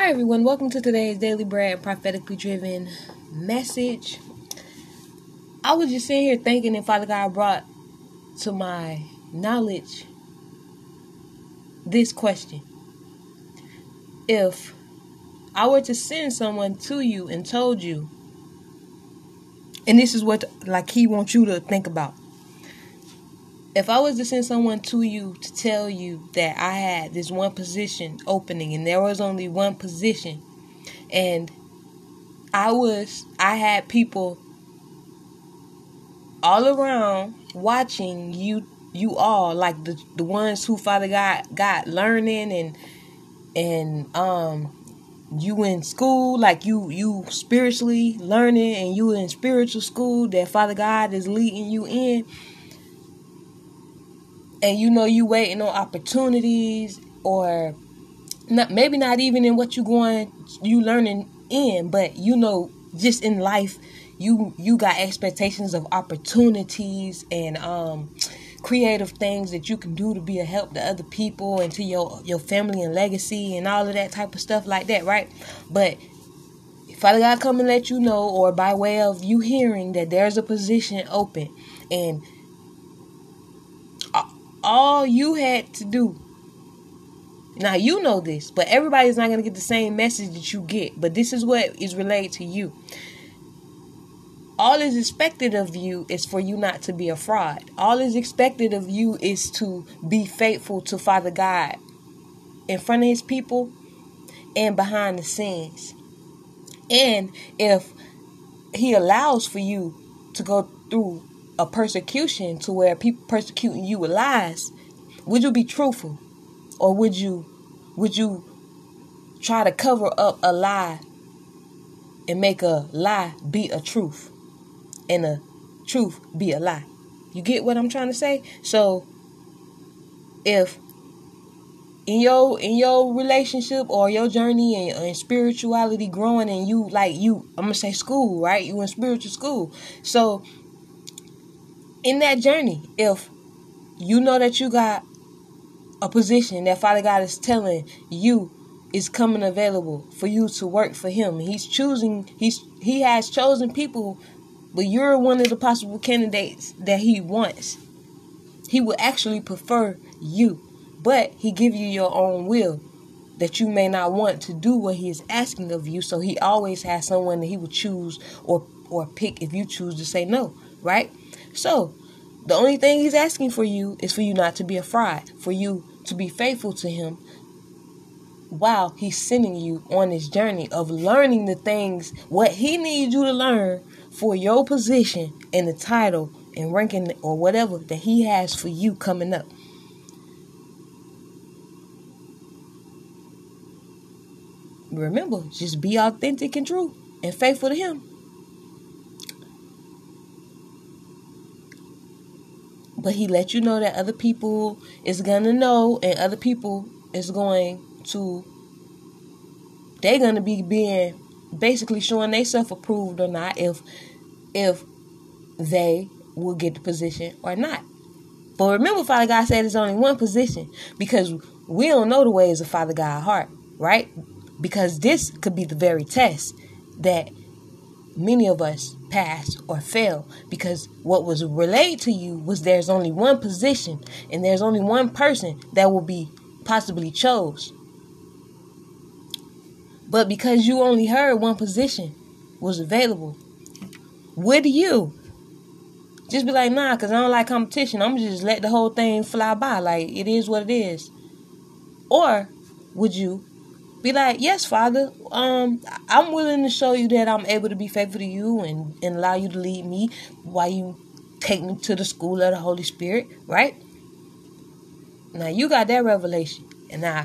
Hi, everyone. Welcome to today's Daily Bread Prophetically Driven message. I was just sitting here thinking, and Father God brought to my knowledge this question If I were to send someone to you and told you, and this is what like he wants you to think about if I was to send someone to you to tell you that I had this one position opening and there was only one position and I was I had people all around watching you you all like the the ones who Father God got learning and and um you in school like you you spiritually learning and you in spiritual school that Father God is leading you in and you know you waiting on opportunities or not maybe not even in what you going you learning in but you know just in life you you got expectations of opportunities and um creative things that you can do to be a help to other people and to your your family and legacy and all of that type of stuff like that right? But if Father God come and let you know or by way of you hearing that there's a position open and all you had to do. Now you know this but everybody's not going to get the same message that you get but this is what is relayed to you. All is expected of you is for you not to be a fraud. All is expected of you is to be faithful to father god in front of his people and behind the scenes. And if he allows for you to go through a persecution to where people persecuting you with lies, would you be truthful? Or would you would you try to cover up a lie and make a lie be a truth and a truth be a lie? You get what I'm trying to say? So if in your in your relationship or your journey and, and, spirituality growing and you like you I'm gonna say school right you in spiritual school so in that journey, if you know that you got a position that Father God is telling you is coming available for you to work for him. He's choosing he's he has chosen people, but you're one of the possible candidates that he wants. He would actually prefer you, but he give you your own will that you may not want to do what he is asking of you, so he always has someone that he would choose or or pick if you choose to say no, right? So, the only thing he's asking for you is for you not to be a fraud, for you to be faithful to him while he's sending you on this journey of learning the things what he needs you to learn for your position and the title and ranking or whatever that he has for you coming up. Remember, just be authentic and true and faithful to him. But he let you know that other people is gonna know and other people is going to they're gonna be being basically showing they self approved or not if if they will get the position or not. But remember, Father God said there's only one position because we don't know the ways of Father God heart, right? Because this could be the very test that many of us pass or fail because what was relayed to you was there's only one position and there's only one person that will be possibly chose. But because you only heard one position was available, would you just be like, nah, because I don't like competition. I'm just let the whole thing fly by. Like, it is what it is. Or would you be like, yes, Father, um, I'm willing to show you that I'm able to be faithful to you and, and allow you to lead me while you take me to the school of the Holy Spirit, right? Now you got that revelation. And now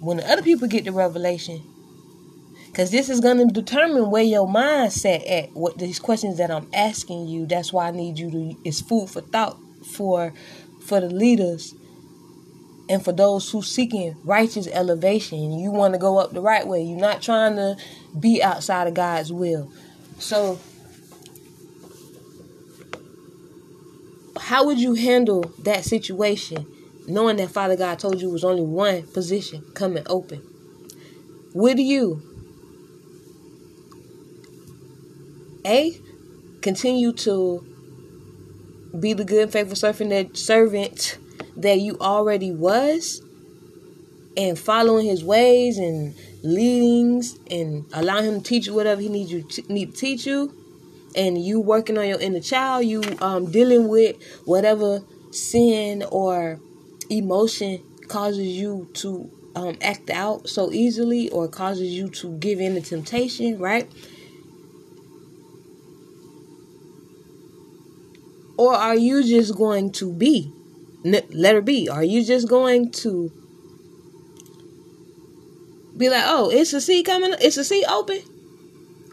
when the other people get the revelation, because this is going to determine where your mindset at. What these questions that I'm asking you, that's why I need you to. It's food for thought for for the leaders and for those who seeking righteous elevation you want to go up the right way. You're not trying to be outside of god's will. So how would you handle that situation knowing that father god told you was only one position coming open? Would you A continue to be the good and faithful servant that servant that you already was and following his ways and leadings and allowing him to teach you whatever he needs you need to teach you. And you working on your inner child you um dealing with whatever sin or emotion causes you to um, act out so easily or causes you to give in to temptation right? Or are you just going to be let her be are you just going to be like, oh, it's a seat coming, it's a seat open.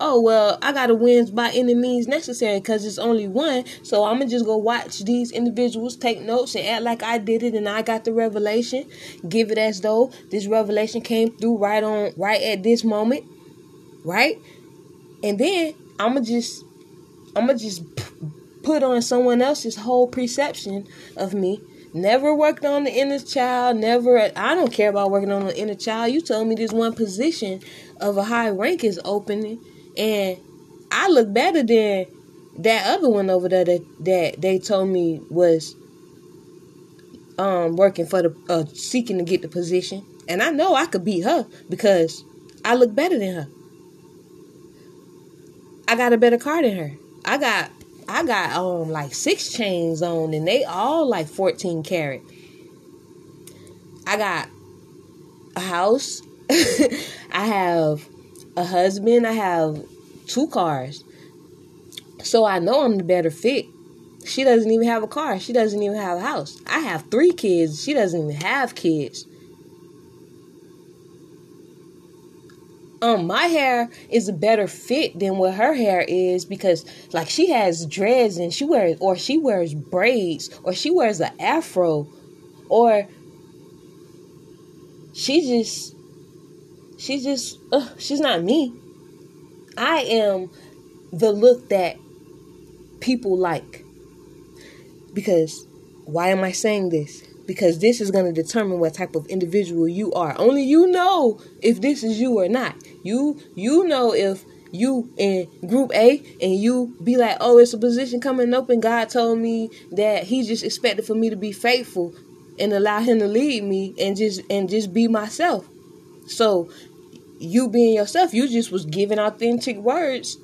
Oh well, I gotta win by any means necessary because it's only one. So I'm gonna just go watch these individuals take notes and act like I did it and I got the revelation. Give it as though this revelation came through right on, right at this moment, right? And then I'm gonna just, I'm gonna just put on someone else's whole perception of me Never worked on the inner child. Never. I don't care about working on the inner child. You told me this one position of a high rank is opening, and I look better than that other one over there that that they told me was um working for the uh, seeking to get the position. And I know I could beat her because I look better than her. I got a better car than her. I got I got um like six chains on and they all like 14 karat. I got a house. I have a husband. I have two cars. So I know I'm the better fit. She doesn't even have a car. She doesn't even have a house. I have three kids. She doesn't even have kids. Um my hair is a better fit than what her hair is because like she has dreads and she wears or she wears braids or she wears an afro or she just she just uh, she's not me. I am the look that people like because why am i saying this because this is going to determine what type of individual you are. Only you know if this is you or not. You you know if you in group A and you be like, "Oh, it's a position coming up and God told me that he just expected for me to be faithful and allow him to lead me and just and just be myself." So, you being yourself, you just was giving authentic words,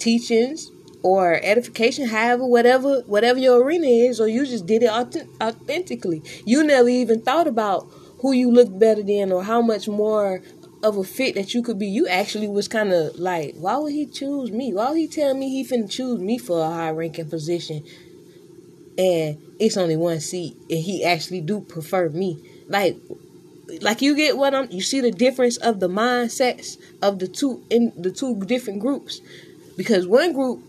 teachings, or edification, however, whatever, whatever your arena is, or you just did it authentically. You never even thought about who you looked better than or how much more of a fit that you could be. You actually was kind of like, why would he choose me? Why would he tell me he finna choose me for a high ranking position? And it's only one seat, and he actually do prefer me. Like, like you get what I'm. You see the difference of the mindsets of the two in the two different groups, because one group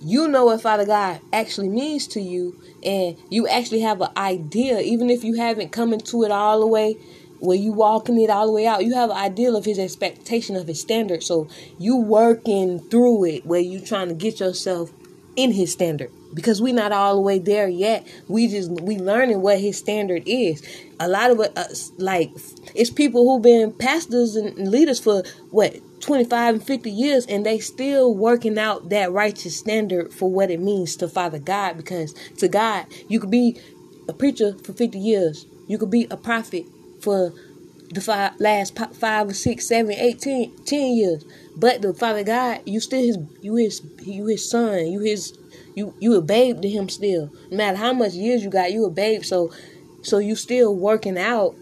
you know what Father God actually means to you, and you actually have an idea, even if you haven't come into it all the way, where you walking it all the way out, you have an ideal of His expectation of His standard. So you working through it, where you trying to get yourself in His standard, because we not all the way there yet. We just we learning what His standard is. A lot of us, like, it's people who've been pastors and leaders for what 25 and 50 years and they still working out that righteous standard for what it means to Father God because to God you could be a preacher for 50 years you could be a prophet for the five, last five or six, seven, eight, ten, ten years. But the Father God, you still his, you his, you his son, you his, you you a babe to him still. No matter how much years you got, you a babe. So, so you still working out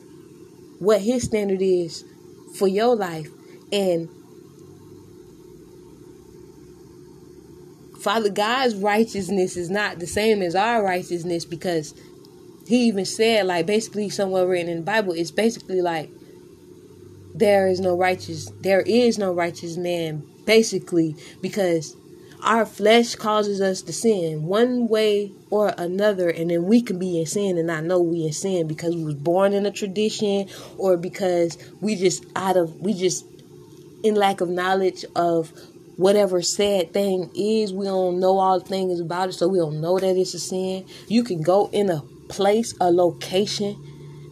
what his standard is for your life, and Father God's righteousness is not the same as our righteousness because he even said, like, basically, somewhere written in the Bible, it's basically like, there is no righteous, there is no righteous man, basically, because our flesh causes us to sin one way or another and then we can be in sin and not know we in sin because we was born in a tradition or because we just out of we just in lack of knowledge of whatever sad thing is, we don't know all the things about it, so we don't know that it's a sin. You can go in a place, a location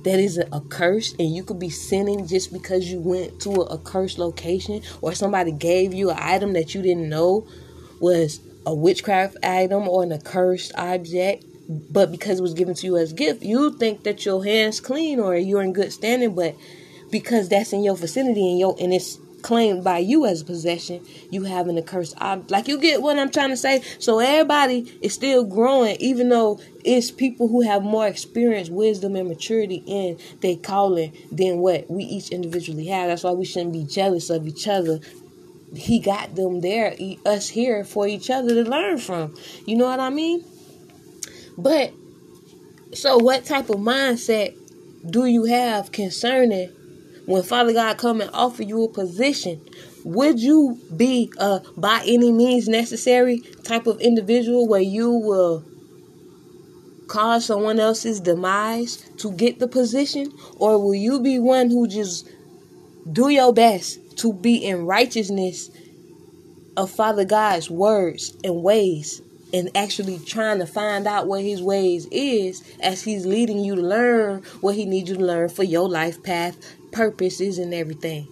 that is a, a curse and you could be sinning just because you went to a, a cursed location or somebody gave you an item that you didn't know was a witchcraft item or an accursed object but because it was given to you as gift you think that your hands clean or you're in good standing but because that's in your vicinity and your and it's claimed by you as possession, you have an accursed object. Like you get what I'm trying to say. So everybody is still growing, even though it's people who have more experience, wisdom, and maturity in their calling than what we each individually have. That's why we shouldn't be jealous of each other. He got them there, us here for each other to learn from. You know what I mean? But so, what type of mindset do you have concerning when Father God come and offer you a position, would you be a by any means necessary type of individual where you will cause someone else's demise to get the position? Or will you be one who just do your best to be in righteousness of Father God's words and ways and actually trying to find out what his ways is as he's leading you to learn what he needs you to learn for your life path purposes and everything.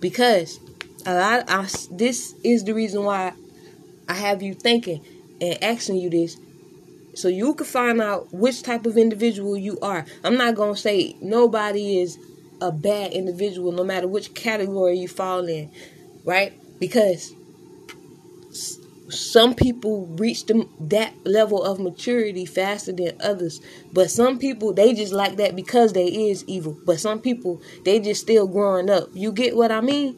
Because a lot, I, this is the reason why I have you thinking and asking you this, so you can find out which type of individual you are. I'm not gonna say nobody is a bad individual, no matter which category you fall in, right? Because some people reach them that level of maturity faster than others. But some people they just like that because they is evil. But some people they just still growing up. You get what i mean?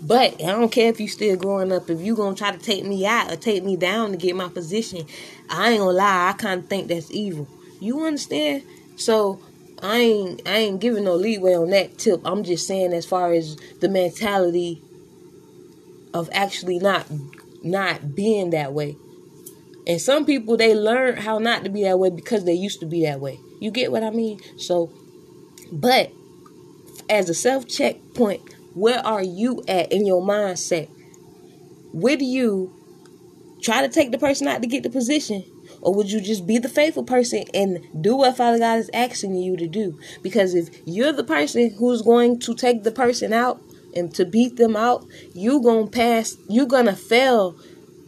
But i don't care if you still growing up. If you gonna try to take me out or take me down to get my position i ain't gonna lie. I kind of think that's evil. You understand? So i ain't i ain't giving no leeway on that tip. I'm just saying as far as the mentality of actually not not being that way. And some people they learn how not to be that way because they used to be that way. You get what I mean? So but as a self check point, where are you at in your mindset? Would you try to take the person out to get the position? Or would you just be the faithful person and do what Father God is asking you to do? Because if you're the person who's going to take the person out, and to beat them out, you gonna pass. You gonna fail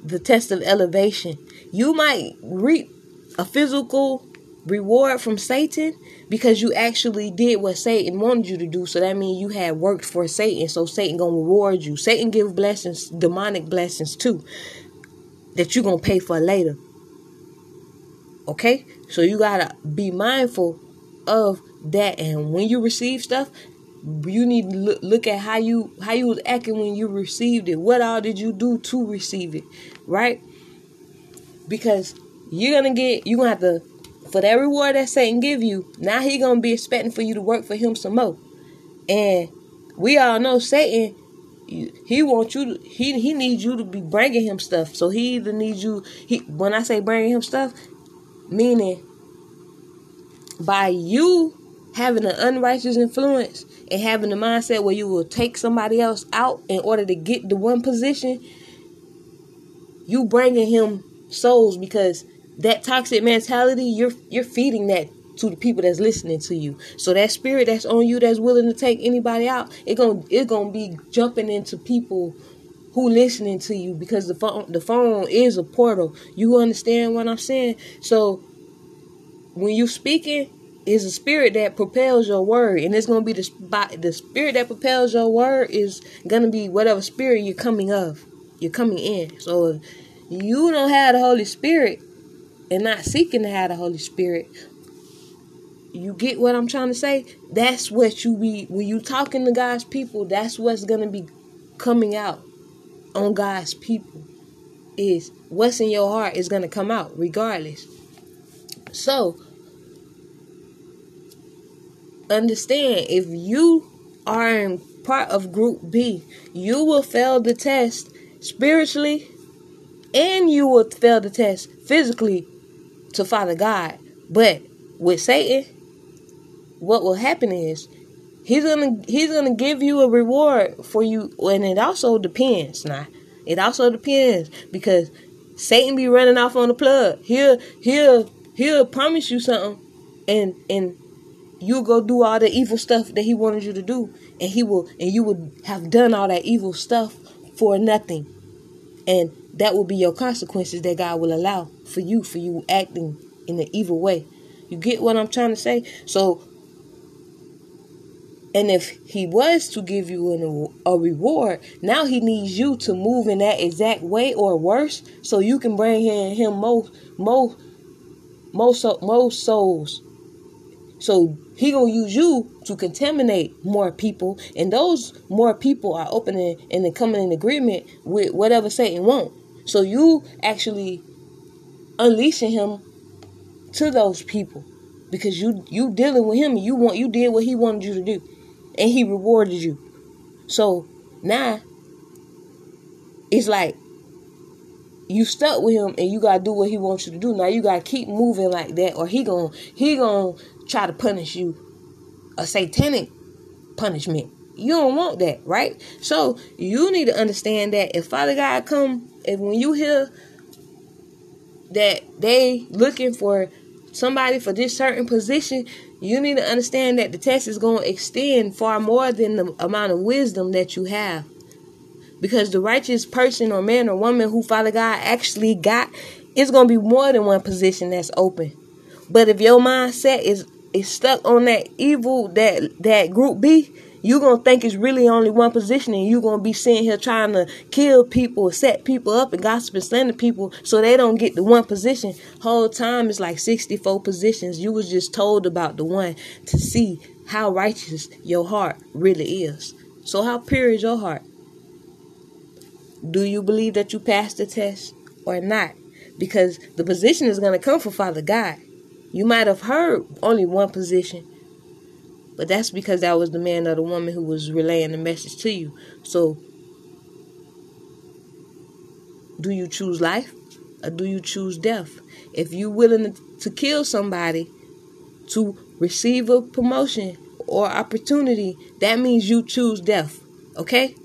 the test of elevation. You might reap a physical reward from Satan because you actually did what Satan wanted you to do. So that means you had worked for Satan. So Satan gonna reward you. Satan give blessings, demonic blessings too, that you gonna pay for later. Okay, so you gotta be mindful of that. And when you receive stuff, you need to look, look at how you how you was acting when you received it. What all did you do to receive it right? Because you're gonna get you're gonna have to for that reward that satan give you now he gonna be expecting for you to work for him some more. And we all know satan he wants you to he he needs you to be bringing him stuff. So he either needs you he when i say bringing him stuff meaning by you having an unrighteous influence and having the mindset where you will take somebody else out in order to get the one position, you bringing him souls because that toxic mentality you're you're feeding that to the people that's listening to you. So that spirit that's on you that's willing to take anybody out, it going it's going to be jumping into people who listening to you because the phone the phone is a portal. You understand what I'm saying? So when you speaking, is a spirit that propels your word, and it's gonna be the spot. The spirit that propels your word is gonna be whatever spirit you're coming of, you're coming in. So if you don't have the Holy Spirit and not seeking to have the Holy Spirit, you get what I'm trying to say. That's what you be when you talking to God's people. That's what's gonna be coming out on God's people. Is what's in your heart is gonna come out regardless. So understand if you are part of group B, you will fail the test spiritually and you will fail the test physically to Father God. But with Satan, what will happen is he's gonna he's gonna give you a reward for you and it also depends now. It also depends because Satan be running off on the plug. He'll he'll he'll promise you something and and you'll go do all the evil stuff that he wanted you to do and he will and you would have done all that evil stuff for nothing. And that will be your consequences that god will allow for you for you acting in the evil way. You get what i'm trying to say? So and if he was to give you an, a reward, now he needs you to move in that exact way or worse, so you can bring him, him more, more, more, more souls. So he gonna use you to contaminate more people, and those more people are opening and then coming in agreement with whatever Satan want. So you actually unleashing him to those people because you you dealing with him and you want you did what he wanted you to do and he rewarded you. So now it's like you stuck with him and you gotta do what he wants you to do. Now you gotta keep moving like that, or he gonna he gonna try to punish you a satanic punishment. You don't want that, right? So you need to understand that if Father God come, if when you hear that they looking for somebody for this certain position, you need to understand that the test is going to extend far more than the amount of wisdom that you have. Because the righteous person or man or woman who Father God actually got is going to be more than one position that's open. But if your mindset is is stuck on that evil that that group B, you're gonna think it's really only one position and you're gonna be sitting here trying to kill people set people up and gossip and slander people so they don't get the one position. Whole time is like 64 positions. You was just told about the one to see how righteous your heart really is. So how pure is your heart? Do you believe that you passed the test or not? Because the position is going to come from father god you might have heard only one position but that's because that was the man or the woman who was relaying the message to you. So, do you choose life or do you choose death? If you're willing to kill somebody to receive a promotion or opportunity, that means you choose death. Okay?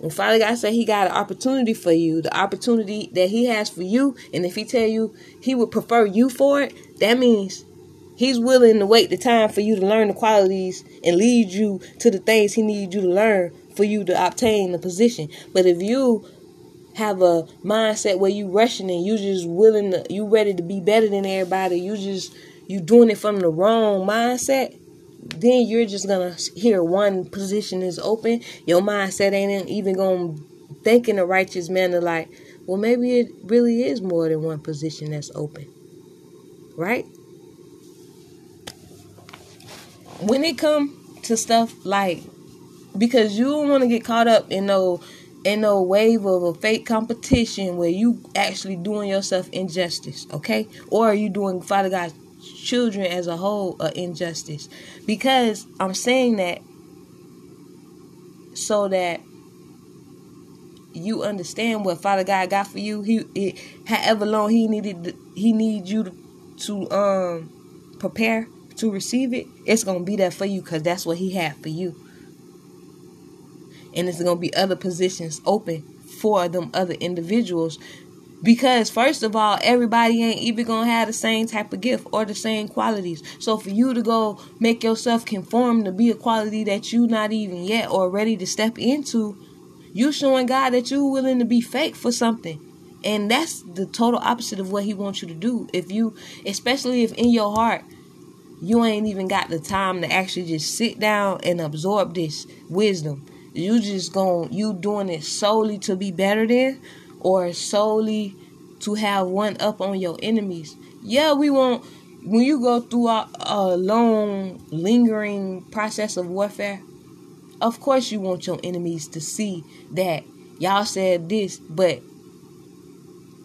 When Father God said He got an opportunity for you, the opportunity that He has for you, and if He tell you He would prefer you for it, that means He's willing to wait the time for you to learn the qualities and lead you to the things He needs you to learn for you to obtain the position. But if you have a mindset where you rushing and you just willing to, you ready to be better than everybody, you just you doing it from the wrong mindset, then you're just gonna hear one position is open. Your mindset ain't even gonna think in a righteous manner like, well, maybe it really is more than one position that's open, right? When it come to stuff like, because you don't want to get caught up in no in no wave of a fake competition where you actually doing yourself injustice, okay? Or are you doing Father God's children as a whole a injustice. Because i'm saying that so that you understand what father god got for you. He it, however long he needed he needs you to, to um prepare to receive it it's gonna be there for you because that's what he had for you. And it's gonna be other positions open for them other individuals because first of all, everybody ain't even gonna have the same type of gift or the same qualities. So for you to go make yourself conform to be a quality that you not even yet or ready to step into, you showing God that you willing to be fake for something. And that's the total opposite of what he wants you to do. If you especially if in your heart you ain't even got the time to actually just sit down and absorb this wisdom. You just going you doing it solely to be better than or solely to have one up on your enemies. Yeah, we want when you go through a, a long, lingering process of warfare. Of course, you want your enemies to see that y'all said this, but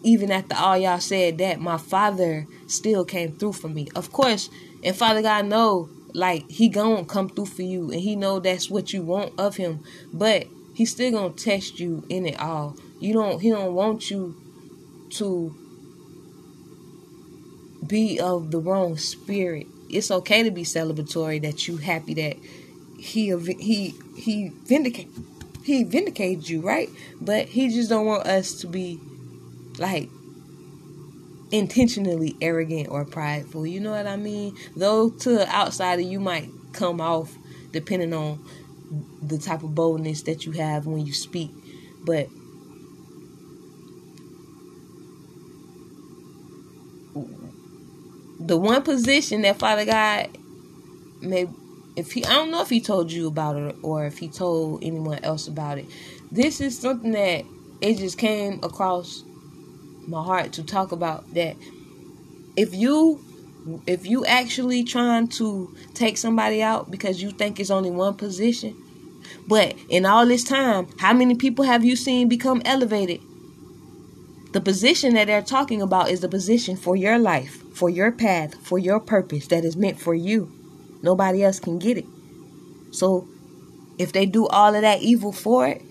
even after all y'all said that, my father still came through for me. Of course, and Father God know like he gonna come through for you and he know that's what you want of him, but he's still gonna test you in it all. You don't he don't want you to be of the wrong spirit. It's okay to be celebratory that you happy that he he he vindicate he vindicated you, right? But he just don't want us to be like intentionally arrogant or prideful. You know what I mean? Though to the outsider you might come off depending on the type of boldness that you have when you speak. But the one position that Father God may if he I don't know if he told you about it or if he told anyone else about it. This is something that it just came across my heart to talk about that if you if you actually trying to take somebody out because you think it's only one position but in all this time how many people have you seen become elevated the position that they're talking about is the position for your life for your path for your purpose that is meant for you nobody else can get it so if they do all of that evil for it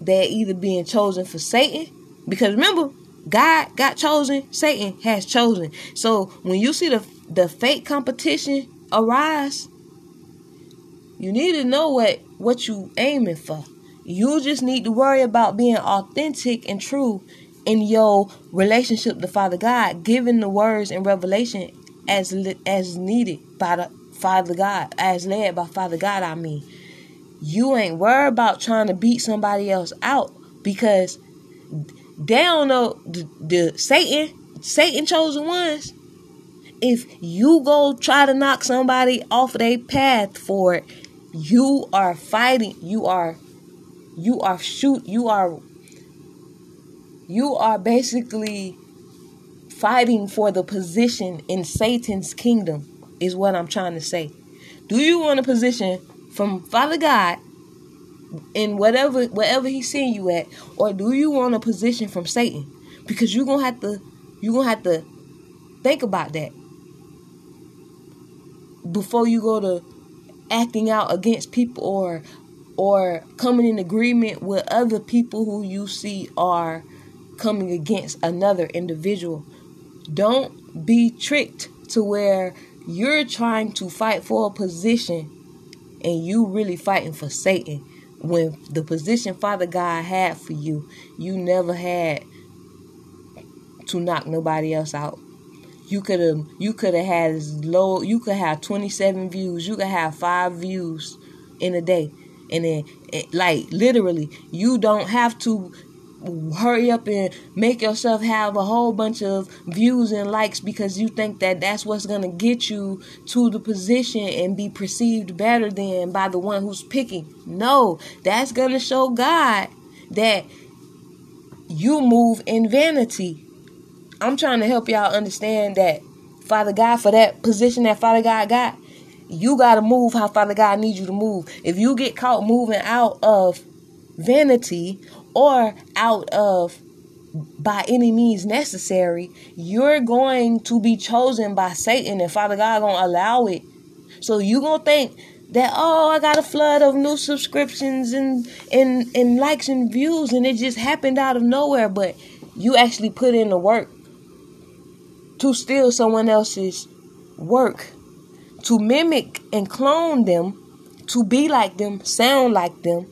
they're either being chosen for satan because remember, God got chosen, Satan has chosen. So when you see the the fake competition arise, you need to know what what you aiming for. You just need to worry about being authentic and true in your relationship to Father God, giving the words and revelation as as needed by the Father God, as led by Father God. I mean, you ain't worried about trying to beat somebody else out because they don't know the, the Satan, Satan chosen ones. If you go try to knock somebody off their path for it, you are fighting. You are, you are shoot. You are, you are basically fighting for the position in Satan's kingdom. Is what I'm trying to say. Do you want a position from Father God in whatever whatever he's seeing you at, or do you want a position from Satan? Because you're gonna have to you're gonna have to think about that before you go to acting out against people or or coming in agreement with other people who you see are coming against another individual. Don't be tricked to where you're trying to fight for a position and you really fighting for Satan when the position Father God had for you, you never had to knock nobody else out. You could have you could have had as low you could have 27 views, you could have 5 views in a day. And then eh, like literally, you don't have to hurry up and make yourself have a whole bunch of views and likes because you think that that's what's going to get you to the position and be perceived better than by the one who's picking. No, that's going to show God that you move in vanity. I'm trying to help y'all understand that Father God, for that position that Father God got, you got to move how Father God needs you to move. If you get caught moving out of vanity or out of by any means necessary, you're going to be chosen by Satan and Father God gonna allow it. So you gonna think that oh I got a flood of new subscriptions and and and likes and views and it just happened out of nowhere, but you actually put in the work to steal someone else's work, to mimic and clone them, to be like them, sound like them,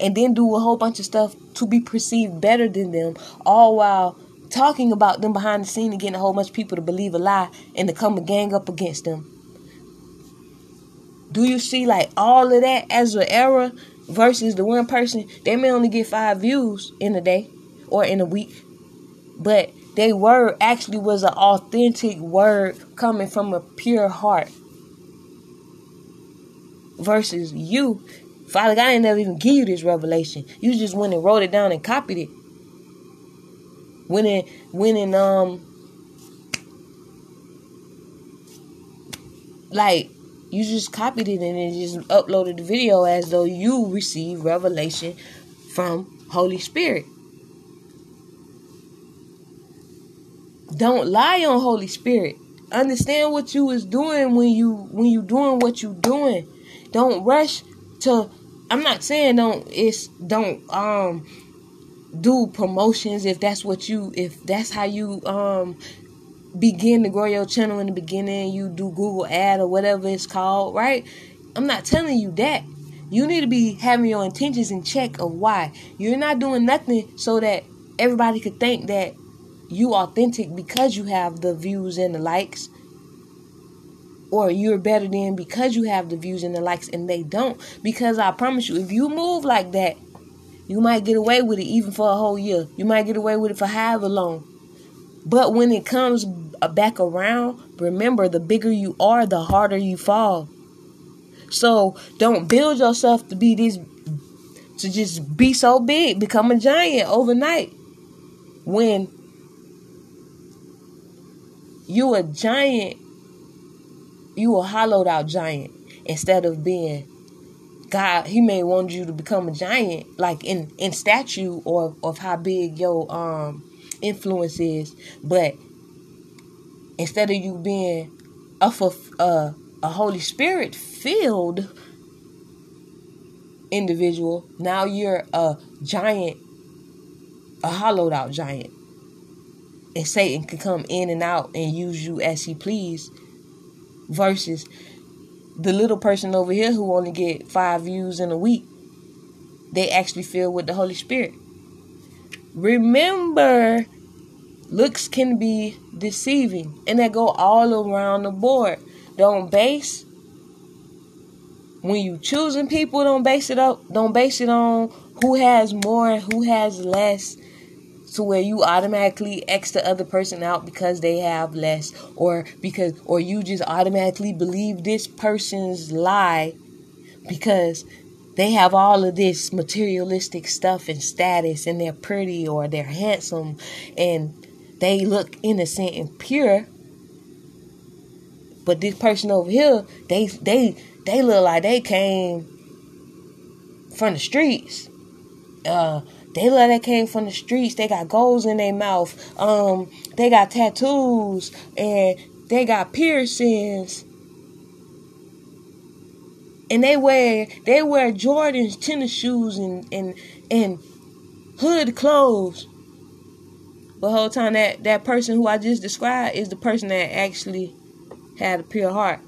and then do a whole bunch of stuff to be perceived better than them, all while talking about them behind the scene and getting a whole bunch of people to believe a lie and to come and gang up against them. Do you see like all of that as an error versus the one person? They may only get five views in a day or in a week, but their word actually was an authentic word coming from a pure heart. Versus you Father God ain't never even give you this revelation. You just went and wrote it down and copied it. When in when in um like you just copied it and then just uploaded the video as though you received revelation from Holy Spirit. Don't lie on Holy Spirit. Understand what you was doing when you when you doing what you doing. Don't rush to I'm not saying don't it's don't um do promotions if that's what you if that's how you um begin to grow your channel in the beginning you do google ad or whatever it's called right? I'm not telling you that. You need to be having your intentions in check of why. You're not doing nothing so that everybody could think that you authentic because you have the views and the likes or you're better than because you have the views and the likes and they don't. Because i promise you if you move like that you might get away with it even for a whole year. You might get away with it for however long. But when it comes back around remember the bigger you are the harder you fall. So don't build yourself to be this to just be so big become a giant overnight. When you a giant, you a hollowed out giant instead of being God. He may want you to become a giant, like in in statue or of how big your um influence is, but instead of you being a uh, a Holy Spirit filled individual, now you're a giant, a hollowed out giant and Satan can come in and out and use you as he please versus the little person over here who only get five views in a week. They actually fill with the holy spirit. Remember looks can be deceiving and that go all around the board. Don't base. When you choosing people don't base it up. Don't base it on who has more and who has less to where you automatically X the other person out because they have less or because or you just automatically believe this person's lie because they have all of this materialistic stuff and status and they're pretty or they're handsome and they look innocent and pure. But this person over here they they they look like they came from the streets. Uh they like they came from the streets. They got goals in their mouth. Um, they got tattoos and they got piercings. And they wear they wear Jordans tennis shoes and and and hood clothes. But whole time that that person who I just described is the person that actually had a pure heart.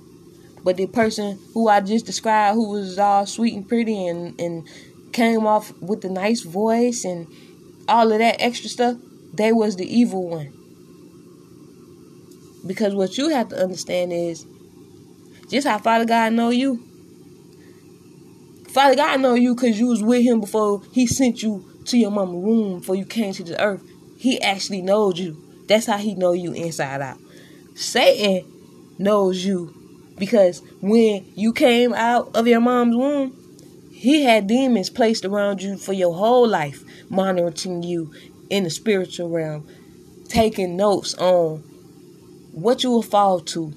But the person who I just described, who was all sweet and pretty and and came off with the nice voice and all of that extra stuff, they was the evil one. Because what you have to understand is just how Father God know you. Father God know you because you was with him before he sent you to your mama room before you came to the earth. He actually knows you. That's how he know you inside out. Satan knows you because when you came out of your mom's womb, he had demons placed around you for your whole life, monitoring you in the spiritual realm, taking notes on what you will fall to.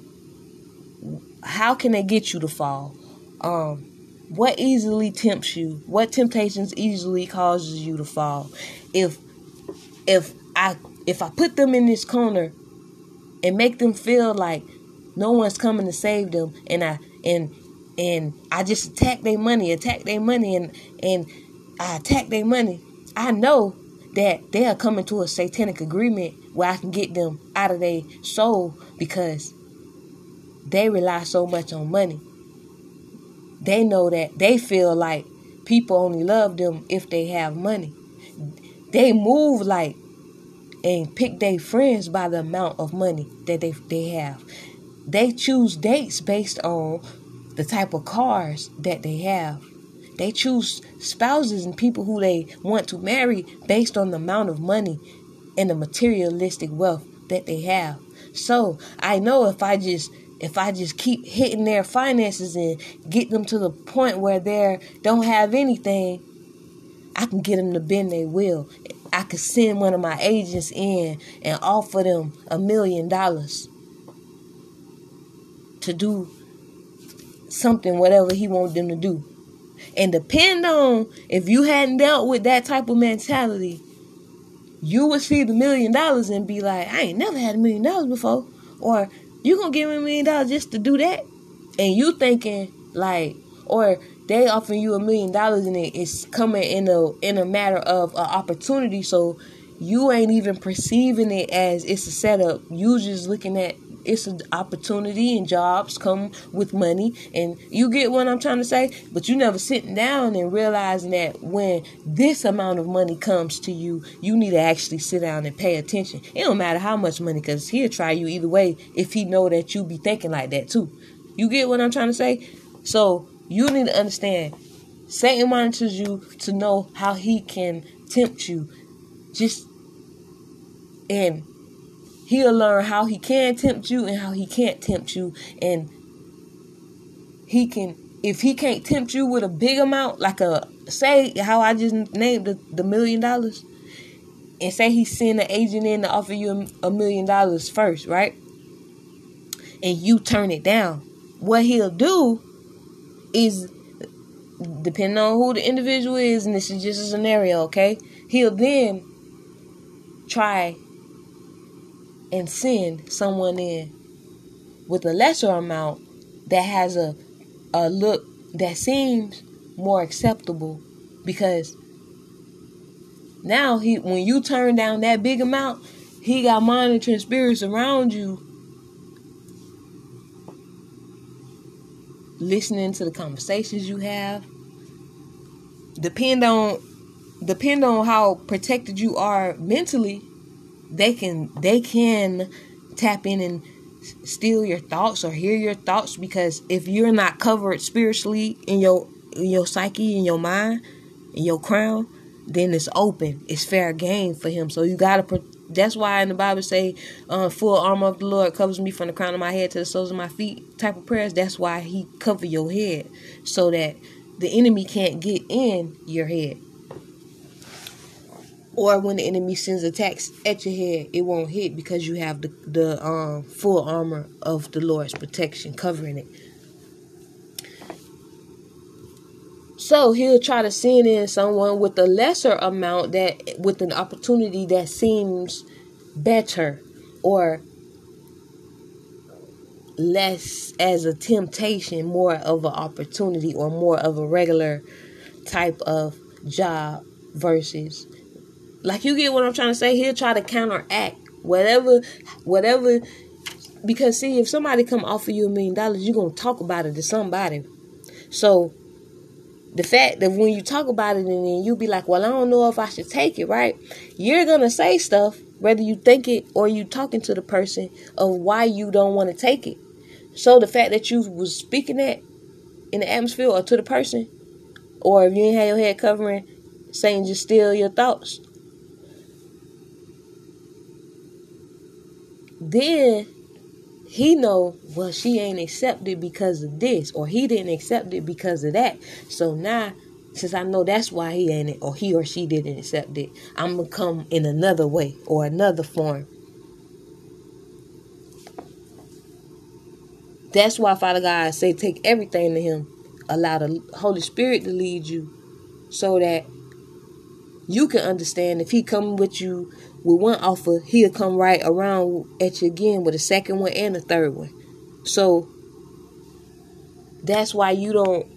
How can they get you to fall? Um, what easily tempts you? What temptations easily causes you to fall? If if I if I put them in this corner and make them feel like no one's coming to save them and I and and I just attack their money, attack their money, and and I attack their money. I know that they are coming to a satanic agreement where I can get them out of their soul because they rely so much on money. They know that they feel like people only love them if they have money. They move like and pick their friends by the amount of money that they they have. They choose dates based on the type of cars that they have. They choose spouses and people who they want to marry based on the amount of money and the materialistic wealth that they have. So I know if I just if I just keep hitting their finances and get them to the point where they don't have anything, I can get them to bend their will. I could send one of my agents in and offer them a million dollars to do something, whatever he wants them to do. And depend on if you hadn't dealt with that type of mentality, you would see the million dollars and be like, I ain't never had a million dollars before. Or you gonna give me a million dollars just to do that? And you thinking like, or they offering you a million dollars and it's coming in a in a matter of an opportunity. So you ain't even perceiving it as it's a setup. You just looking at it's an opportunity and jobs come with money. And you get what I'm trying to say? But you never sitting down and realizing that when this amount of money comes to you you need to actually sit down and pay attention. It don't matter how much money because he'll try you either way if he know that you be thinking like that too. You get what I'm trying to say? So you need to understand Satan monitors you to know how he can tempt you. Just and he'll learn how he can tempt you and how he can't tempt you. And he can if he can't tempt you with a big amount like a say how i just named the, the million dollars and say he send an agent in to offer you a, a million dollars first right? And you turn it down. What he'll do is depending on who the individual is and this is just a scenario okay? He'll then try and send someone in with a lesser amount that has a a look that seems more acceptable because now he when you turn down that big amount he got monitoring spirits around you listening to the conversations you have. Depend on depend on how protected you are mentally they can they can tap in and steal your thoughts or hear your thoughts because if you're not covered spiritually in your in your psyche in your mind in your crown then it's open. It's fair game for him. So you gotta that's why in the bible say uh, full armor of the lord covers me from the crown of my head to the soles of my feet type of prayers. That's why he cover your head so that the enemy can't get in your head or when the enemy sends attacks at your head, it won't hit because you have the the um, full armor of the Lord's protection covering it. So he'll try to send in someone with a lesser amount that with an opportunity that seems better or less as a temptation, more of an opportunity or more of a regular type of job versus like you get what I'm trying to say? He'll try to counteract whatever whatever because see if somebody come offer you a million dollars, you're gonna talk about it to somebody. So the fact that when you talk about it and then you be like, Well, I don't know if I should take it, right? You're gonna say stuff, whether you think it or you talking to the person of why you don't want to take it. So the fact that you was speaking that in the atmosphere or to the person, or if you ain't have your head covering, saying just steal your thoughts then he know well she ain't accepted because of this or he didn't accept it because of that. So now since i know that's why he ain't it or he or she didn't accept it i'm gonna come in another way or another form. That's why father god say take everything to him. Allow the holy spirit to lead you so that you can understand if he come with you with one offer, he'll come right around at you again with a second one and a third one. So that's why you don't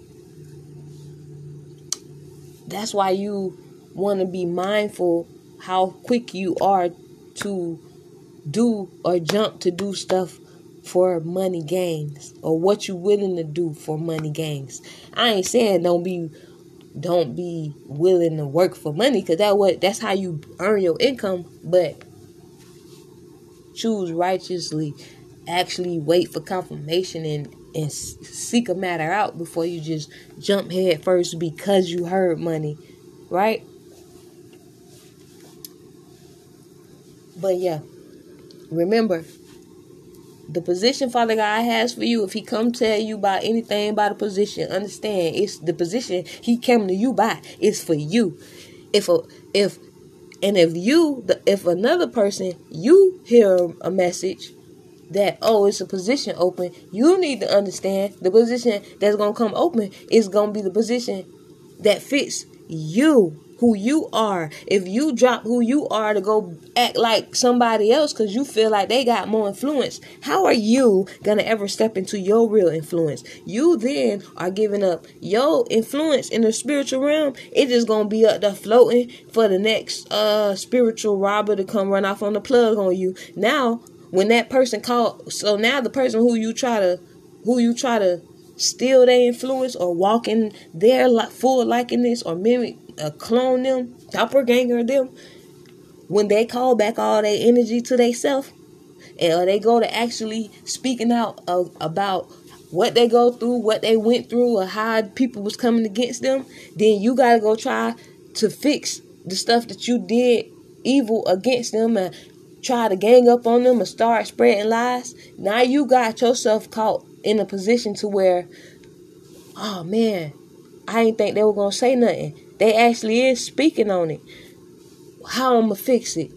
that's why you want to be mindful how quick you are to do or jump to do stuff for money gains or what you willing to do for money gains. I ain't saying don't be don't be willing to work for money because that what that's how you earn your income but choose righteously. Actually wait for confirmation and and seek a matter out before you just jump head first because you heard money right? But yeah remember the position Father God has for you, if He come tell you about anything about a position, understand it's the position He came to you by. It's for you. If a if and if you the if another person you hear a message that oh it's a position open, you need to understand the position that's gonna come open is gonna be the position that fits you who you are. If you drop who you are to go act like somebody else because you feel like they got more influence, how are you going to ever step into your real influence? You then are giving up your influence in the spiritual realm. It is going to be up there floating for the next uh spiritual robber to come run off on the plug on you. Now, when that person called so now the person who you try to who you try to steal their influence or walk in their full likeness or mimic uh, clone them doppelganger them when they call back all their energy to themselves or they go to actually speaking out of, about what they go through what they went through or how people was coming against them then you got to go try to fix the stuff that you did evil against them and try to gang up on them and start spreading lies, now you got yourself caught in a position to where, oh man, I didn't think they were gonna say nothing. They actually is speaking on it. How I'm gonna fix it?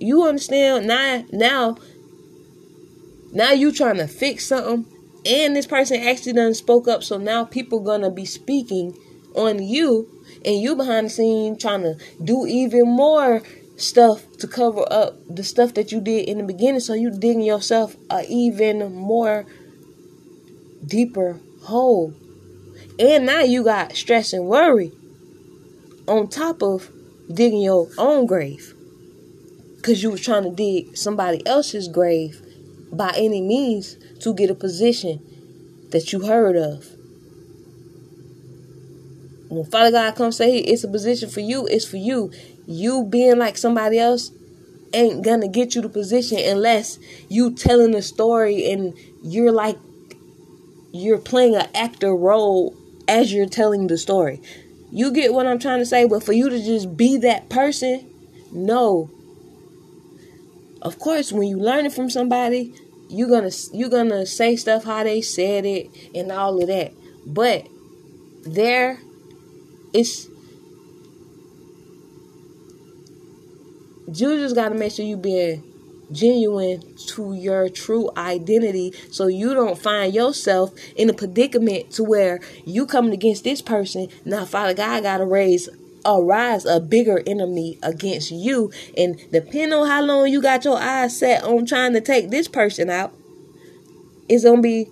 You understand now? Now, now you trying to fix something, and this person actually done spoke up. So now people gonna be speaking on you, and you behind the scene trying to do even more stuff to cover up the stuff that you did in the beginning so you digging yourself a even more deeper hole and now you got stress and worry on top of digging your own grave. Because you were trying to dig somebody else's grave by any means to get a position that you heard of. When Father God comes say it's a position for you, it's for you. You being like somebody else ain't gonna get you the position unless you telling a story and you're like you're playing an actor role as you're telling the story. You get what I'm trying to say, but for you to just be that person, no. Of course, when you learn it from somebody, you're gonna you're gonna say stuff how they said it and all of that. But there, it's you just got to make sure you being genuine to your true identity so you don't find yourself in a predicament to where you coming against this person. Now father god gotta raise arise a bigger enemy against you. And depending on how long you got your eyes set on trying to take this person out it's gonna be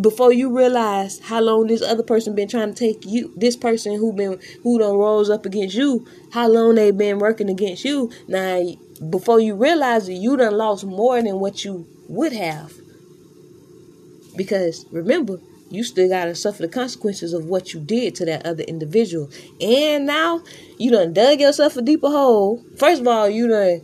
before you realize how long this other person been trying to take you this person who been who done rose up against you how long they been working against you. Now before you realize that you done lost more than what you would have. Because remember you still gotta suffer the consequences of what you did to that other individual. And now you done dug yourself a deeper hole. First of all you done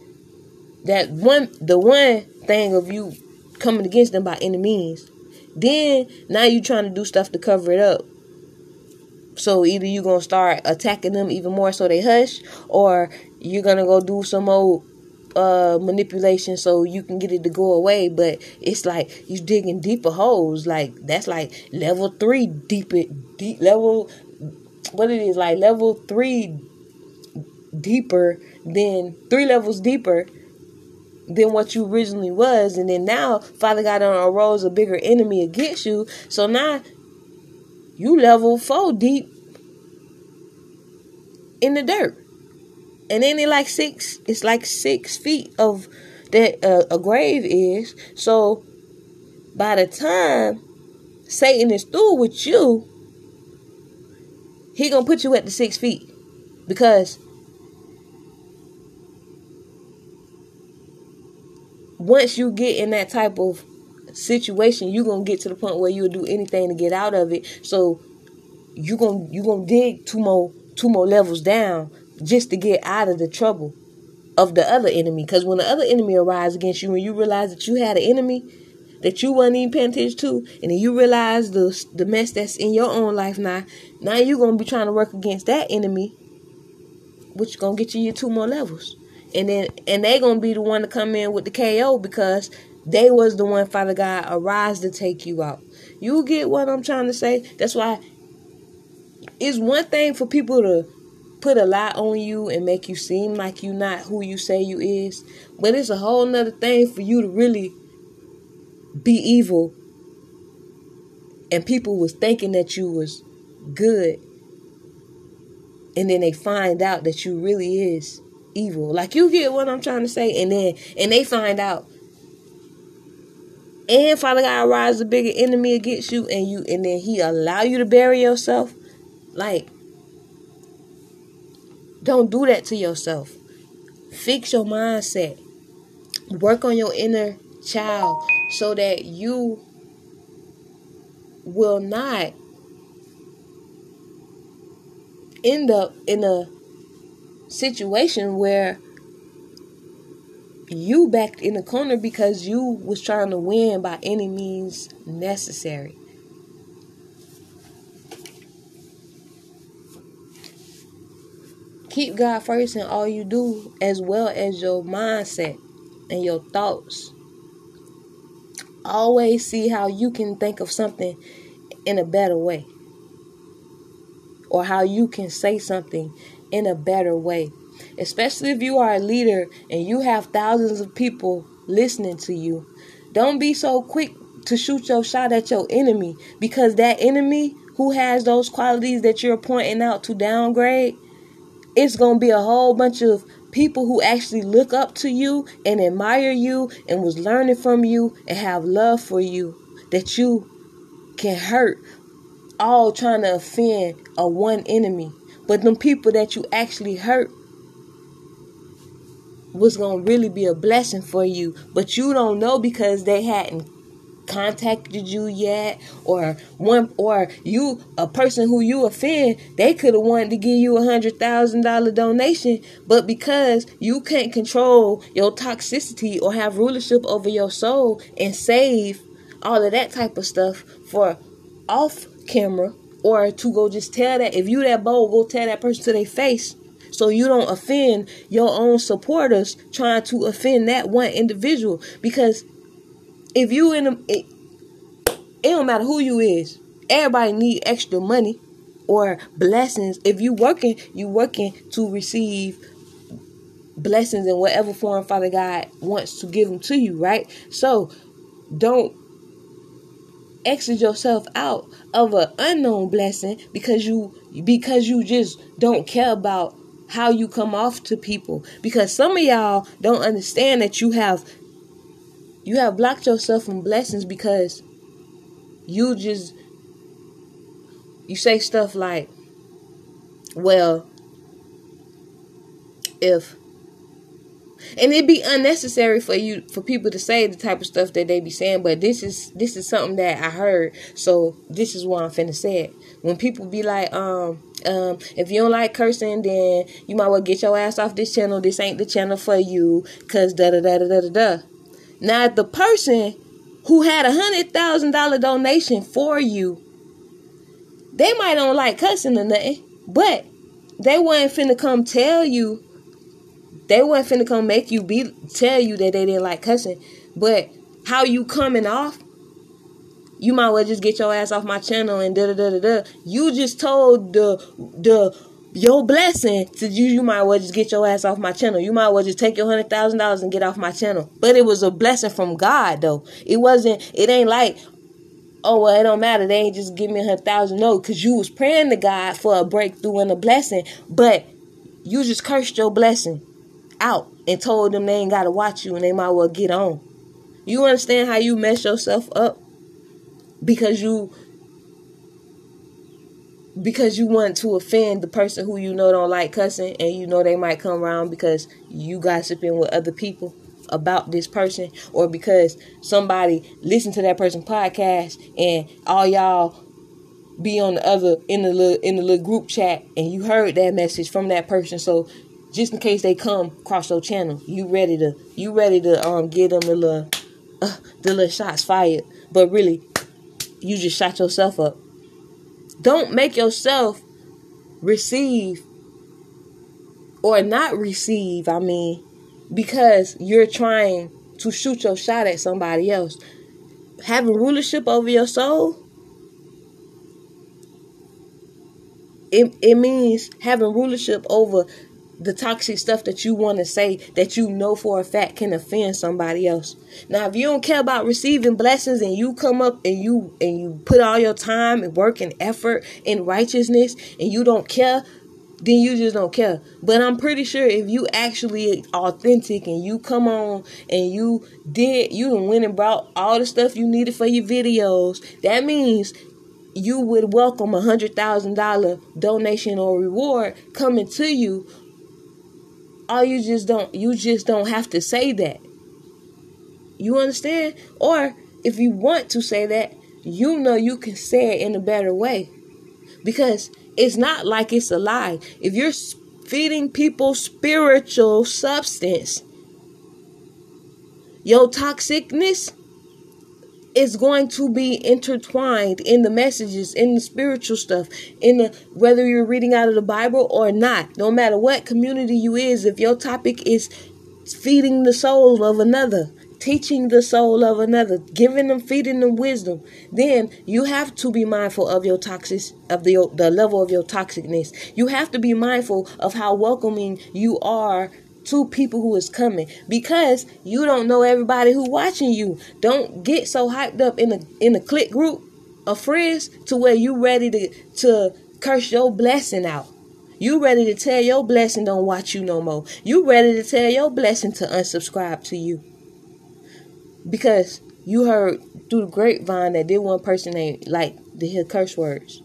that one the one thing of you coming against them by any means. Then now you trying to do stuff to cover it up. So either you gonna start attacking them even more so they hush, or you're gonna go do some old uh, manipulation so you can get it to go away. But it's like you're digging deeper holes. Like that's like level three deeper deep level. What it is like level three deeper than three levels deeper than what you originally was. And then now Father God on arose a bigger enemy against you. So now you level four deep in the dirt. And then it like six, it's like six feet of that uh, a grave is. So by the time Satan is through with you, he gonna put you at the six feet because once you get in that type of situation, you're gonna get to the point where you'll do anything to get out of it. So you gonna you gonna dig two more two more levels down just to get out of the trouble of the other enemy. Because when the other enemy arrives against you, and you realize that you had an enemy that you wasn't even paying attention to, and then you realize the the mess that's in your own life now, now you're gonna be trying to work against that enemy, which gonna get you your two more levels and then and they gonna be the one to come in with the KO because they was the one Father God arise to take you out. You get what I'm trying to say? That's why it's one thing for people to put a lie on you and make you seem like you not who you say you is, but it's a whole nother thing for you to really be evil and people was thinking that you was good and then they find out that you really is evil. Like you get what I'm trying to say, and then and they find out. And Father God rise a bigger enemy against you, and you and then He allow you to bury yourself. Like, don't do that to yourself. Fix your mindset. Work on your inner child so that you will not end up in a situation where you backed in the corner because you was trying to win by any means necessary. Keep God first in all you do, as well as your mindset and your thoughts. Always see how you can think of something in a better way, or how you can say something in a better way. Especially if you are a leader and you have thousands of people listening to you. Don't be so quick to shoot your shot at your enemy because that enemy who has those qualities that you're pointing out to downgrade it's going to be a whole bunch of people who actually look up to you and admire you and was learning from you and have love for you that you can hurt all trying to offend a one enemy. But them people that you actually hurt was going to really be a blessing for you. But you don't know because they hadn't contacted you yet or one or you a person who you offend they could have wanted to give you a hundred thousand dollar donation but because you can't control your toxicity or have rulership over your soul and save all of that type of stuff for off camera or to go just tell that if you that bold go tell that person to their face so you don't offend your own supporters trying to offend that one individual because if you in a, it, it don't matter who you is. Everybody need extra money or blessings. If you working, you working to receive blessings in whatever form Father God wants to give them to you, right? So don't exit yourself out of an unknown blessing because you because you just don't care about how you come off to people because some of y'all don't understand that you have you have blocked yourself from blessings because you just you say stuff like, well, if and it'd be unnecessary for you for people to say the type of stuff that they be saying but this is this is something that i heard. So this is what i'm finna say. It when people be like um um if you don't like cursing then you might well get your ass off this channel. This ain't the channel for you because da da da da da da now, if the person who had a hundred thousand dollar donation for you, they might don't like cussing or nothing, but they wasn't finna come tell you. They wasn't finna come make you be tell you that they didn't like cussing, but how you coming off you might well just get your ass off my channel and da da da da da. You just told the the your blessing to you you might well just get your ass off my channel. You might well just take your hundred thousand dollars and get off my channel. But it was a blessing from god though. It wasn't it ain't like oh well it don't matter. They ain't just give me a hundred thousand. No because you was praying to god for a breakthrough and a blessing but you just cursed your blessing out and told them they ain't gotta watch you and they might well get on. You understand how you mess yourself up? Because you because you want to offend the person who you know don't like cussing and you know they might come around because you gossiping with other people about this person or because somebody listened to that person podcast and all y'all be on the other in the little in the little group chat and you heard that message from that person. So just in case they come across your channel you ready to you ready to um get them the little uh, the little shots fired. But really you just shot yourself up don't make yourself receive or not receive, I mean, because you're trying to shoot your shot at somebody else. Having rulership over your soul, it, it means having rulership over the toxic stuff that you want to say that you know for a fact can offend somebody else. Now, if you don't care about receiving blessings and you come up and you and you put all your time and work and effort in righteousness and you don't care, then you just don't care. But I'm pretty sure if you actually authentic and you come on and you did you went and brought all the stuff you needed for your videos, that means you would welcome a hundred thousand dollar donation or reward coming to you Or you just don't you just don't have to say that. You understand? Or if you want to say that, you know you can say it in a better way. Because it's not like it's a lie. If you're feeding people spiritual substance, your toxicness is going to be intertwined in the messages, in the spiritual stuff, in the whether you're reading out of the Bible or not. No matter what community you is, if your topic is feeding the soul of another, teaching the soul of another, giving them, feeding them wisdom, then you have to be mindful of your toxic, of the the level of your toxicness. You have to be mindful of how welcoming you are to people who is coming because you don't know everybody who watching you. Don't get so hyped up in a in a clique group of friends to where you ready to to curse your blessing out. You ready to tell your blessing don't watch you no more. You ready to tell your blessing to unsubscribe to you. Because you heard through the grapevine that did one person ain't like to hear curse words.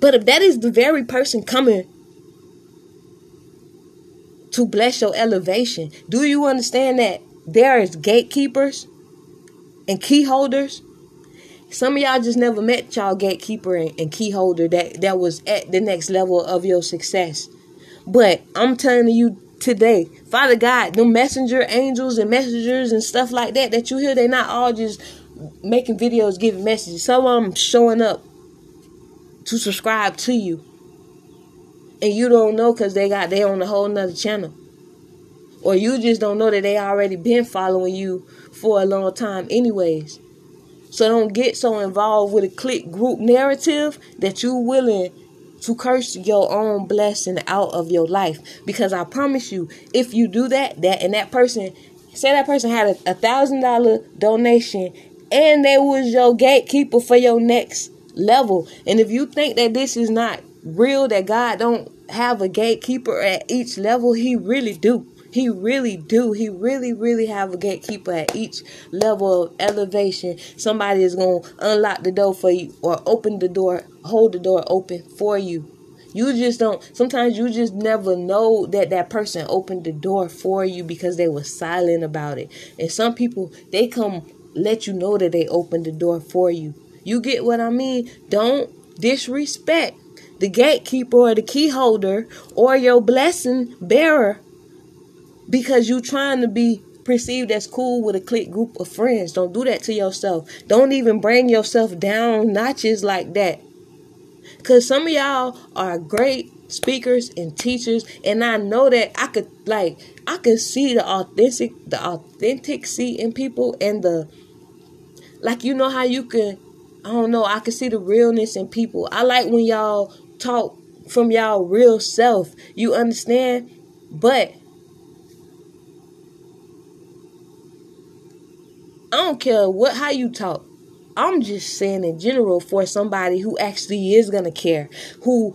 But if that is the very person coming to bless your elevation, do you understand that there is gatekeepers and key holders? Some of y'all just never met y'all gatekeeper and, and key holder that, that was at the next level of your success. But I'm telling you today, Father God, the messenger angels and messengers and stuff like that that you hear, they're not all just making videos giving messages. Some of them showing up to subscribe to you. And you don't know because they got they on a whole nother channel. Or you just don't know that they already been following you for a long time anyways. So don't get so involved with a clique group narrative that you're willing to curse your own blessing out of your life. Because I promise you, if you do that, that and that person, say that person had a thousand dollar donation and they was your gatekeeper for your next level. And if you think that this is not real, that God don't have a gatekeeper at each level, he really do. He really do. He really, really have a gatekeeper at each level of elevation. Somebody is to unlock the door for you or open the door, hold the door open for you. You just don't, sometimes you just never know that that person opened the door for you because they were silent about it. And some people, they come let you know that they opened the door for you. You get what I mean? Don't disrespect the gatekeeper or the key holder or your blessing bearer because you trying to be perceived as cool with a clique group of friends. Don't do that to yourself. Don't even bring yourself down notches like that. Cause some of y'all are great speakers and teachers, and I know that I could like I could see the authentic the authentic authenticity in people and the like you know how you can I don't know, I can see the realness in people. I like when y'all talk from y'all real self. You understand? But I don't care what how you talk. I'm just saying in general for somebody who actually is gonna care, who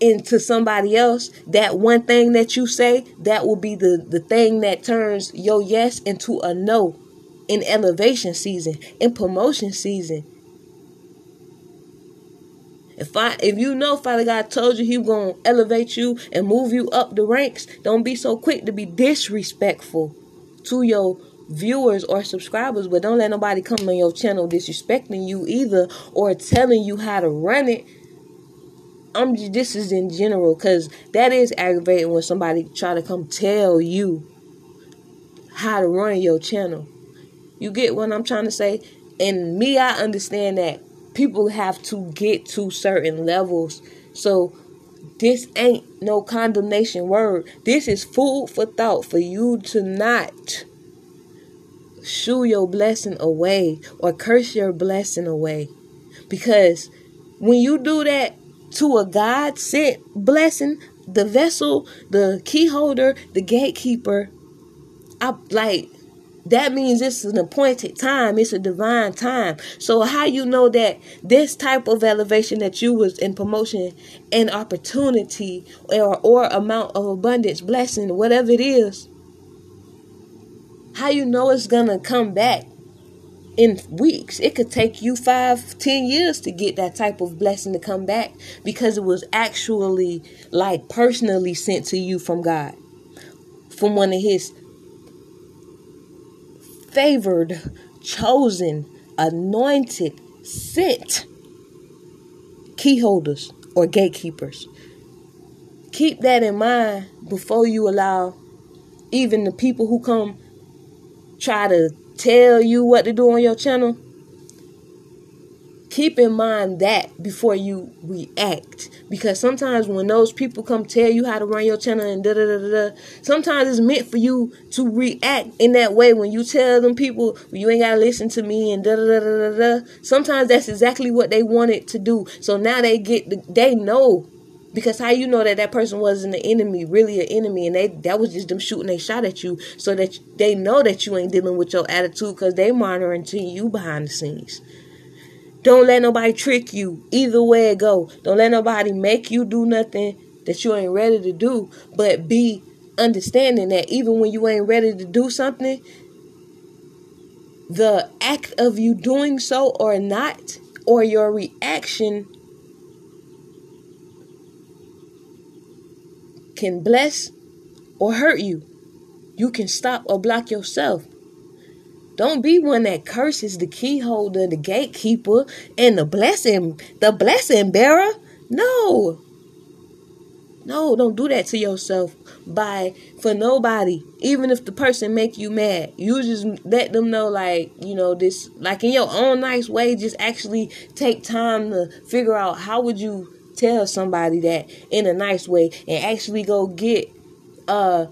into somebody else, that one thing that you say, that will be the, the thing that turns your yes into a no in elevation season, in promotion season. If I if you know Father God told you he gonna elevate you and move you up the ranks, don't be so quick to be disrespectful to your viewers or subscribers, but don't let nobody come on your channel disrespecting you either or telling you how to run it. I'm just, this is in general because that is aggravating when somebody try to come tell you how to run your channel. You get what I'm trying to say? And me, I understand that people have to get to certain levels. So this ain't no condemnation word. This is food for thought for you to not shoo your blessing away or curse your blessing away. Because when you do that to a God sent blessing, the vessel, the key holder, the gatekeeper, I like that means it's an appointed time it's a divine time so how you know that this type of elevation that you was in promotion and opportunity or or amount of abundance blessing whatever it is how you know it's gonna come back in weeks. It could take you five, ten years to get that type of blessing to come back because it was actually like personally sent to you from God, from one of His favored, chosen, anointed, sent key holders or gatekeepers. Keep that in mind before you allow even the people who come try to tell you what to do on your channel, keep in mind that before you react. Because sometimes when those people come tell you how to run your channel and da da da da, sometimes it's meant for you to react in that way. When you tell them people you ain't gotta listen to me and da da da da da, sometimes that's exactly what they wanted to do. So now they get the, they know because how you know that that person wasn't an enemy, really an enemy, and they that was just them shooting a shot at you, so that they know that you ain't dealing with your attitude because they monitoring to you behind the scenes. Don't let nobody trick you. Either way it go. Don't let nobody make you do nothing that you ain't ready to do. But be understanding that even when you ain't ready to do something, the act of you doing so or not, or your reaction can bless or hurt you. You can stop or block yourself. Don't be one that curses the key holder, the gatekeeper, and the blessing, the blessing bearer. No. No, don't do that to yourself by for nobody. Even if the person make you mad, you just let them know like, you know, this like in your own nice way, just actually take time to figure out how would you tell somebody that in a nice way and actually go get uh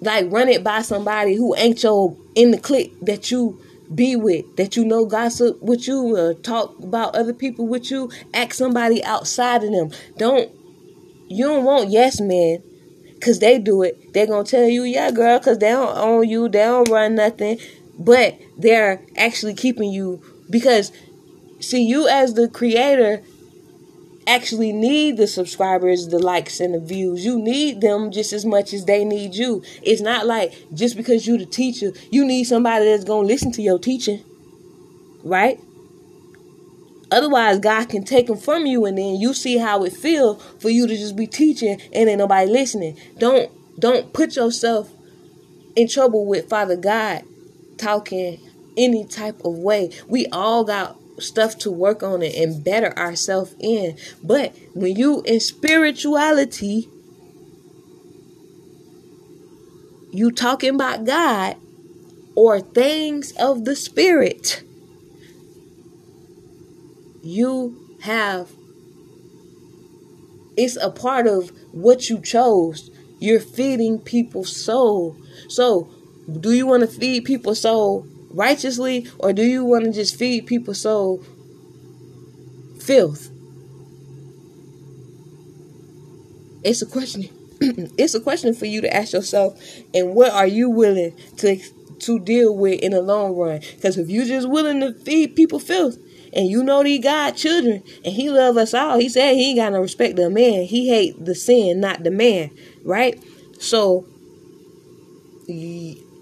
like run it by somebody who ain't your in the clique that you be with that you know gossip with you or talk about other people with you ask somebody outside of them. Don't you don't want yes men because they do it. They're gonna tell you yeah girl because they don't own you they don't run nothing but they're actually keeping you because see you as the creator actually need the subscribers, the likes, and the views. You need them just as much as they need you. It's not like just because you're the teacher, you need somebody that's going to listen to your teaching. Right? Otherwise, God can take them from you, and then you see how it feels for you to just be teaching and ain't nobody listening. Don't don't put yourself in trouble with Father God talking any type of way. We all got stuff to work on it and better ourselves in. But when you in spirituality, you talking about God or things of the spirit, you have it's a part of what you chose. You're feeding people's soul. So, do you want to feed people's soul righteously or do you want to just feed people so filth? It's a question. it's a question for you to ask yourself and what are you willing to to deal with in the long run? Because if you're just willing to feed people filth and you know he got children and he love us all, he said he ain't got no respect to a man. He hate the sin, not the man, right? So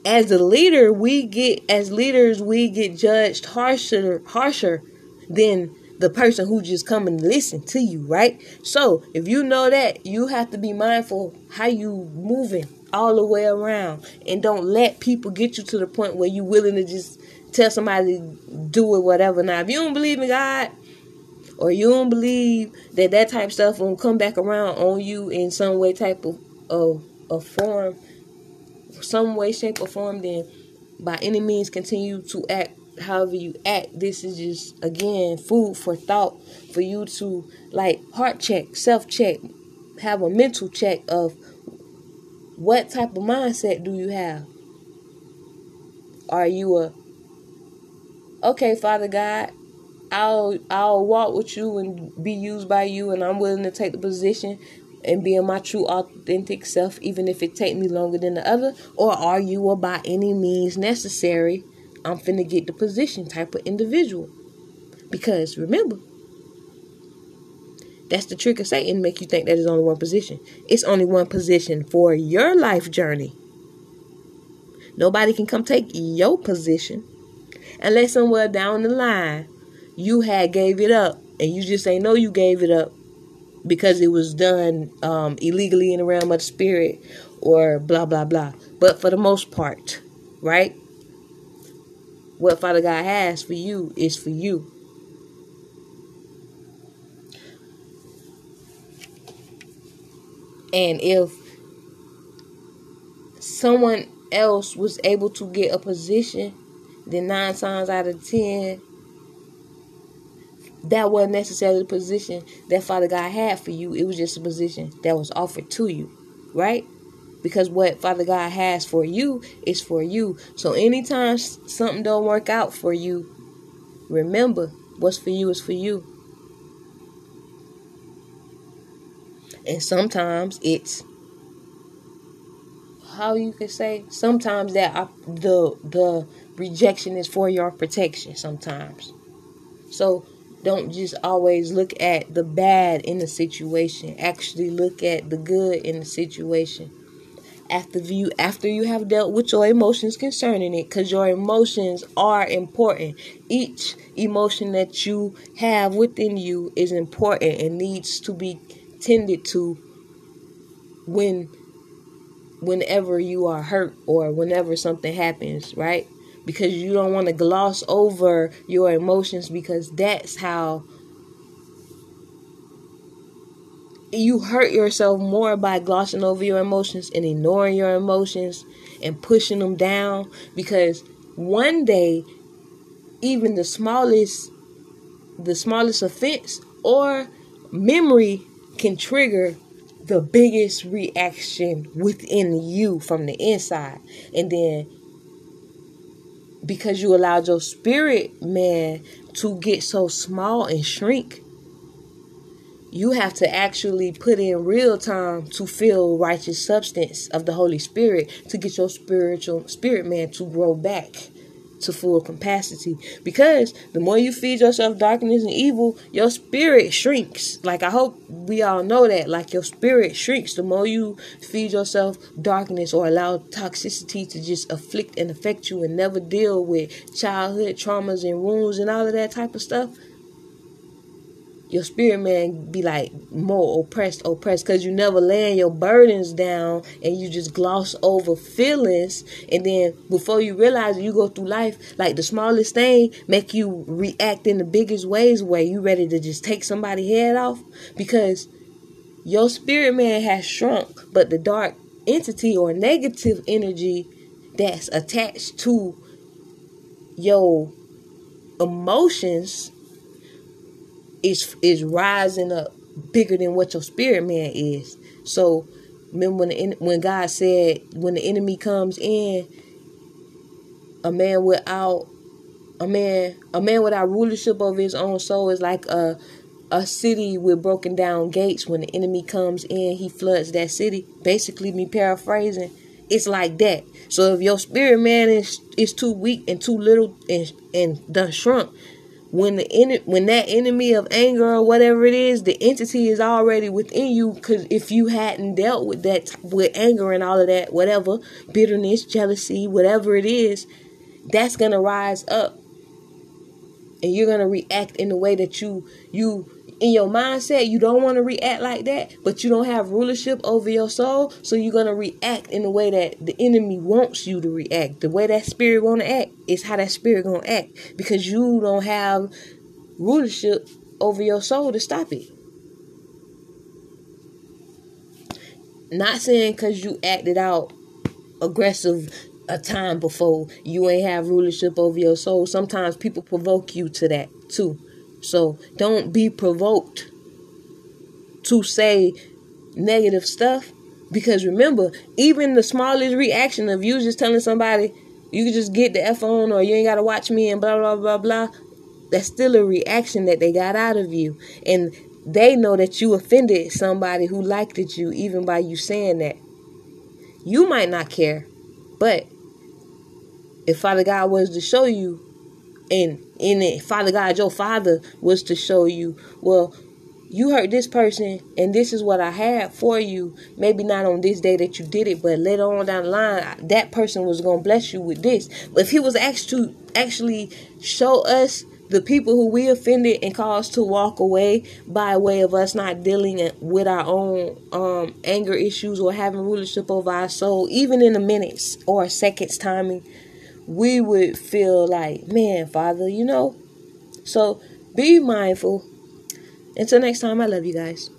as a leader, we get as leaders we get judged harsher harsher than the person who just come and listen to you, right? So if you know that, you have to be mindful how you moving all the way around, and don't let people get you to the point where you willing to just tell somebody do it whatever. Now, if you don't believe in God, or you don't believe that that type of stuff will come back around on you in some way, type of of, of form, some way, shape, or form, then by any means continue to act however you act. This is just again food for thought for you to like heart check, self check, have a mental check of what type of mindset do you have? Are you a okay, Father God, I'll I'll walk with you and be used by you and I'm willing to take the position and being my true authentic self even if it take me longer than the other? Or are you a by any means necessary i'm finna get the position type of individual? Because remember that's the trick of satan make you think that there's only one position. It's only one position for your life journey. Nobody can come take your position unless somewhere down the line you had gave it up and you just ain't know you gave it up because it was done um, illegally in the realm of the spirit or blah blah blah. But for the most part, right? What Father God has for you is for you. And if someone else was able to get a position, then nine times out of ten, that wasn't necessarily the position that Father God had for you. It was just a position that was offered to you, right? Because what Father God has for you is for you. So anytime something don't work out for you, remember what's for you is for you. And sometimes it's how you can say sometimes that the the rejection is for your protection sometimes. So don't just always look at the bad in the situation. Actually look at the good in the situation. After you after you have dealt with your emotions concerning it cuz your emotions are important. Each emotion that you have within you is important and needs to be tended to when whenever you are hurt or whenever something happens, right? Because you don't want to gloss over your emotions because that's how you hurt yourself more by glossing over your emotions and ignoring your emotions and pushing them down because one day even the smallest the smallest offense or memory can trigger the biggest reaction within you from the inside. And then because you allowed your spirit man to get so small and shrink. You have to actually put in real time to feel righteous substance of the holy spirit to get your spiritual spirit man to grow back to full capacity. Because the more you feed yourself darkness and evil your spirit shrinks. Like i hope we all know that. Like your spirit shrinks. The more you feed yourself darkness or allow toxicity to just afflict and affect you and never deal with childhood traumas and wounds and all of that type of stuff your spirit man be like more oppressed, oppressed, because you never laying your burdens down and you just gloss over feelings, and then before you realize it, you go through life like the smallest thing make you react in the biggest ways where you ready to just take somebody head off. Because your spirit man has shrunk, but the dark entity or negative energy that's attached to your emotions is is rising up bigger than what your spirit man is. So remember when the, when God said when the enemy comes in, a man without a man a man without rulership over his own soul is like a a city with broken down gates. When the enemy comes in, he floods that city. Basically, me paraphrasing, it's like that. So if your spirit man is is too weak and too little and and done shrunk, when the when that enemy of anger or whatever it is, the entity is already within you. Because if you hadn't dealt with that with anger and all of that, whatever bitterness, jealousy, whatever it is, that's gonna rise up, and you're gonna react in the way that you you in your mindset you don't want to react like that but you don't have rulership over your soul so you're going to react in the way that the enemy wants you to react. The way that spirit want to act is how that spirit going to act because you don't have rulership over your soul to stop it. Not saying because you acted out aggressive a time before you ain't have rulership over your soul. Sometimes people provoke you to that too so don't be provoked to say negative stuff because remember, even the smallest reaction of you just telling somebody you can just get the F on or you ain't gotta watch me and blah blah blah blah, that's still a reaction that they got out of you. And they know that you offended somebody who liked it you even by you saying that. You might not care, but if Father God was to show you and in it, Father God, your Father was to show you, well, you hurt this person and this is what I had for you. Maybe not on this day that you did it, but later on down the line, that person was gonna bless you with this. But if he was asked to actually show us the people who we offended and caused to walk away by way of us not dealing with our own um, anger issues or having rulership over our soul, even in a minutes or second's timing, we would feel like, man, Father, you know. So be mindful until next time, I love you guys.